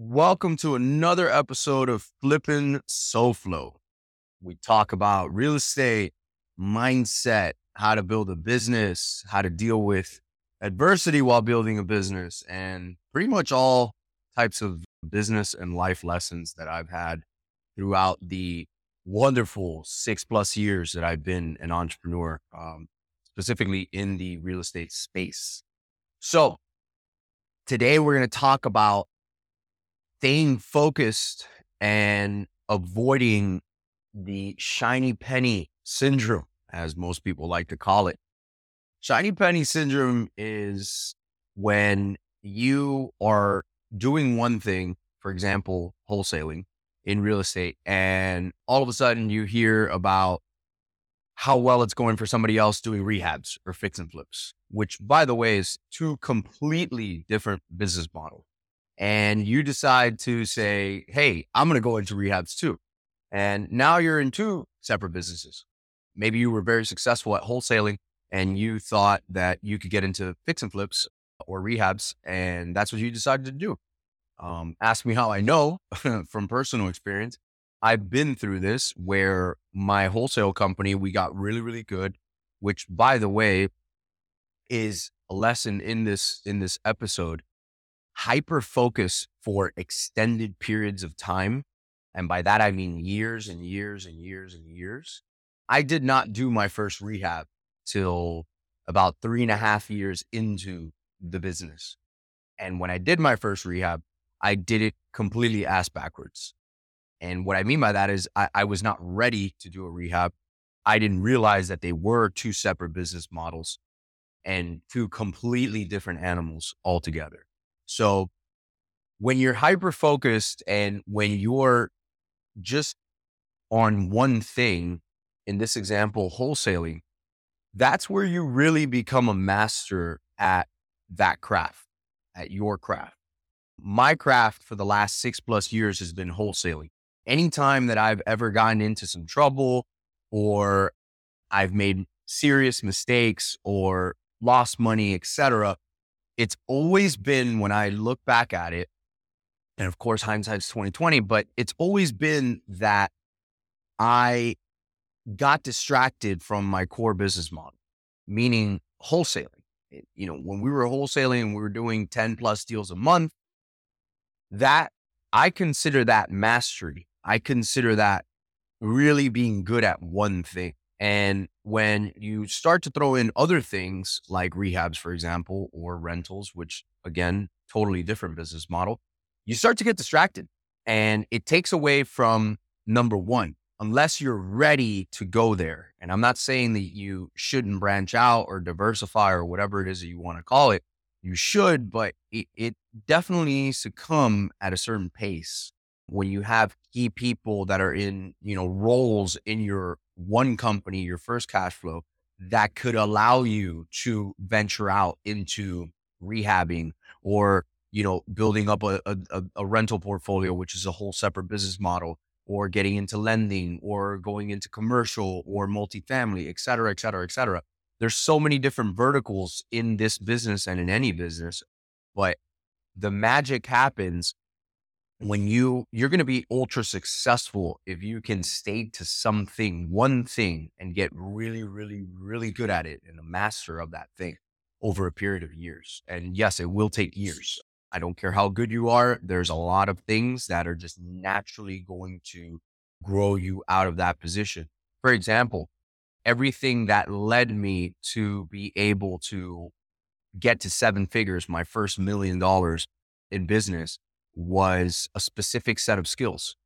Welcome to another episode of Flippin' SoFlo. We talk about real estate, mindset, how to build a business, how to deal with adversity while building a business, and pretty much all types of business and life lessons that I've had throughout the wonderful six plus years that I've been an entrepreneur, um, specifically in the real estate space. So, today we're going to talk about staying focused and avoiding the shiny penny syndrome, as most people like to call it. Shiny penny syndrome is when you are doing one thing, for example, wholesaling in real estate, and all of a sudden you hear about how well it's going for somebody else doing rehabs or fix and flips, which by the way is two completely different business models. And you decide to say, Hey, I'm going to go into rehabs too. And now you're in two separate businesses. Maybe you were very successful at wholesaling and you thought that you could get into fix and flips or rehabs. And that's what you decided to do. Um, ask me how I know from personal experience. I've been through this where my wholesale company, we got really, really good, which by the way, is a lesson in this, in this episode. Hyper focus for extended periods of time. And by that, I mean years and years and years and years. I did not do my first rehab till about three and a half years into the business. And when I did my first rehab, I did it completely ass backwards. And what I mean by that is I, I, was not ready to do a rehab. I didn't realize that they were two separate business models and two completely different animals altogether. So when you're hyper focused and when you're just on one thing, in this example, wholesaling, that's where you really become a master at that craft, at your craft. My craft for the last six plus years has been wholesaling anytime that I've ever gotten into some trouble or I've made serious mistakes or lost money, etc., it's always been when I look back at it, and of course hindsight's 2020, but it's always been that I got distracted from my core business model, meaning wholesaling. You know, when we were wholesaling, we were doing 10 plus deals a month. That I consider that mastery I consider that really being good at one thing. And when you start to throw in other things like rehabs, for example, or rentals, which again, totally different business model, you start to get distracted and it takes away from number one, unless you're ready to go there. And I'm not saying that you shouldn't branch out or diversify or whatever it is that you want to call it. You should, but it, it definitely needs to come at a certain pace when you have key people that are in, you know, roles in your one company, your first cash flow, that could allow you to venture out into rehabbing or, you know, building up a, a, a rental portfolio, which is a whole separate business model, or getting into lending or going into commercial or multifamily, et cetera, et cetera, et cetera. There's so many different verticals in this business and in any business, but the magic happens when you you're going to be ultra successful if you can stay to something one thing and get really really really good at it and a master of that thing over a period of years. And yes it will take years. I don't care how good you are there's a lot of things that are just naturally going to grow you out of that position. For example everything that led me to be able to get to seven figures my first million dollars in business was a specific set of skills.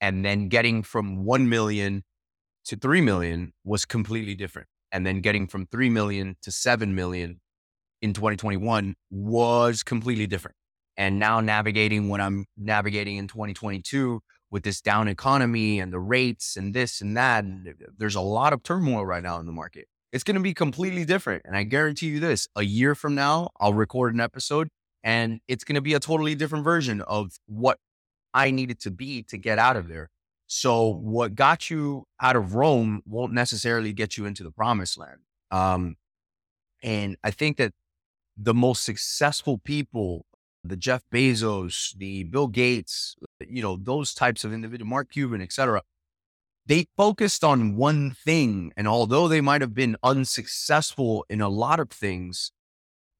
And then getting from 1 million to 3 million was completely different. And then getting from 3 million to 7 million in 2021 was completely different. And now navigating what I'm navigating in 2022 with this down economy and the rates and this and that, and there's a lot of turmoil right now in the market. It's going to be completely different. And I guarantee you this a year from now, I'll record an episode and it's going to be a totally different version of what I needed to be to get out of there. So what got you out of Rome won't necessarily get you into the promised land. Um, and I think that the most successful people the Jeff Bezos, the Bill Gates, you know, those types of individuals, Mark Cuban, et cetera, they focused on one thing. And although they might have been unsuccessful in a lot of things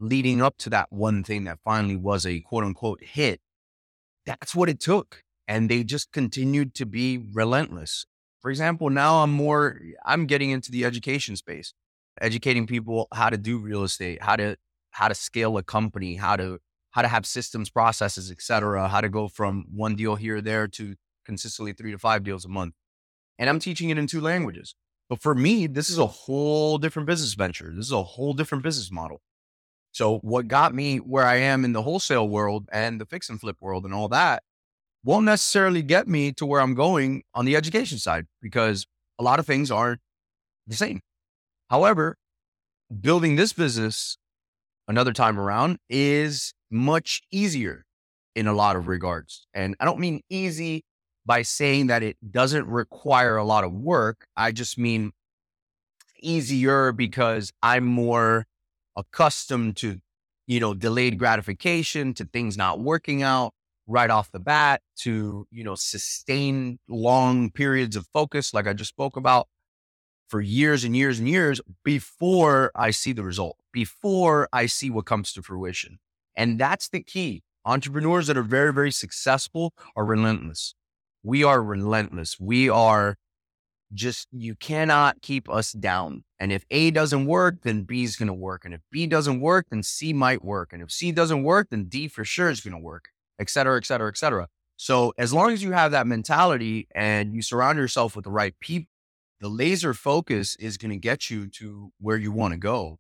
leading up to that one thing that finally was a quote unquote hit, that's what it took. And they just continued to be relentless. For example, now I'm more, I'm getting into the education space, educating people how to do real estate, how to, how to scale a company, how to, how to have systems, processes, et cetera, how to go from one deal here or there to consistently three to five deals a month and I'm teaching it in two languages. But for me, this is a whole different business venture. This is a whole different business model. So what got me where I am in the wholesale world and the fix and flip world and all that won't necessarily get me to where I'm going on the education side because a lot of things aren't the same. However, building this business another time around is much easier in a lot of regards. And I don't mean easy by saying that it doesn't require a lot of work. I just mean easier because I'm more accustomed to, you know, delayed gratification, to things not working out right off the bat, to, you know, sustain long periods of focus, like I just spoke about for years and years and years before I see the result, before I see what comes to fruition. And that's the key. Entrepreneurs that are very, very successful are relentless we are relentless. We are just, you cannot keep us down. And if A doesn't work, then B is going to work. And if B doesn't work, then C might work. And if C doesn't work, then D for sure is going to work, et cetera, et cetera, et cetera. So as long as you have that mentality and you surround yourself with the right people, the laser focus is going to get you to where you want to go.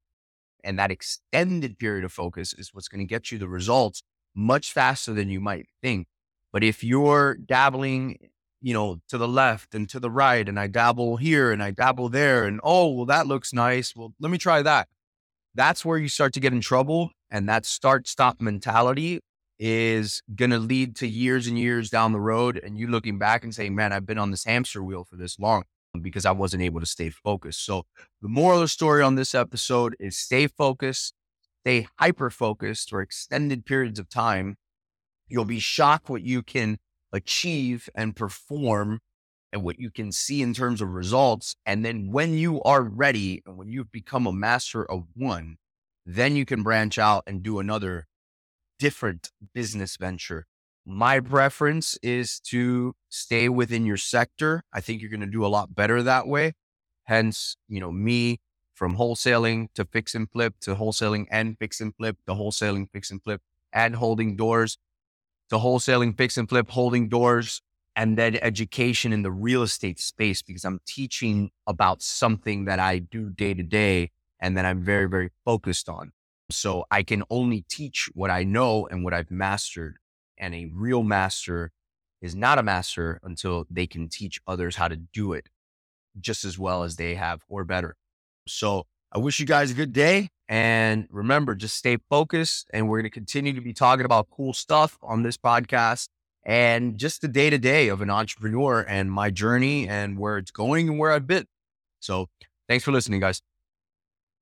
And that extended period of focus is what's going to get you the results much faster than you might think. But if you're dabbling, you know, to the left and to the right, and I dabble here and I dabble there, and oh, well, that looks nice. Well, let me try that. That's where you start to get in trouble. And that start stop mentality is going to lead to years and years down the road. And you looking back and saying, man, I've been on this hamster wheel for this long because I wasn't able to stay focused. So the moral of the story on this episode is stay focused, stay hyper focused for extended periods of time You'll be shocked what you can achieve and perform and what you can see in terms of results. And then when you are ready and when you've become a master of one, then you can branch out and do another different business venture. My preference is to stay within your sector. I think you're going to do a lot better that way. Hence, you know, me from wholesaling to fix and flip to wholesaling and fix and flip to wholesaling, fix and flip and holding doors to wholesaling, fix and flip, holding doors, and then education in the real estate space because I'm teaching about something that I do day to day and that I'm very, very focused on. So I can only teach what I know and what I've mastered. And a real master is not a master until they can teach others how to do it just as well as they have or better. So I wish you guys a good day. And remember, just stay focused. And we're going to continue to be talking about cool stuff on this podcast and just the day to day of an entrepreneur and my journey and where it's going and where I've been. So thanks for listening, guys.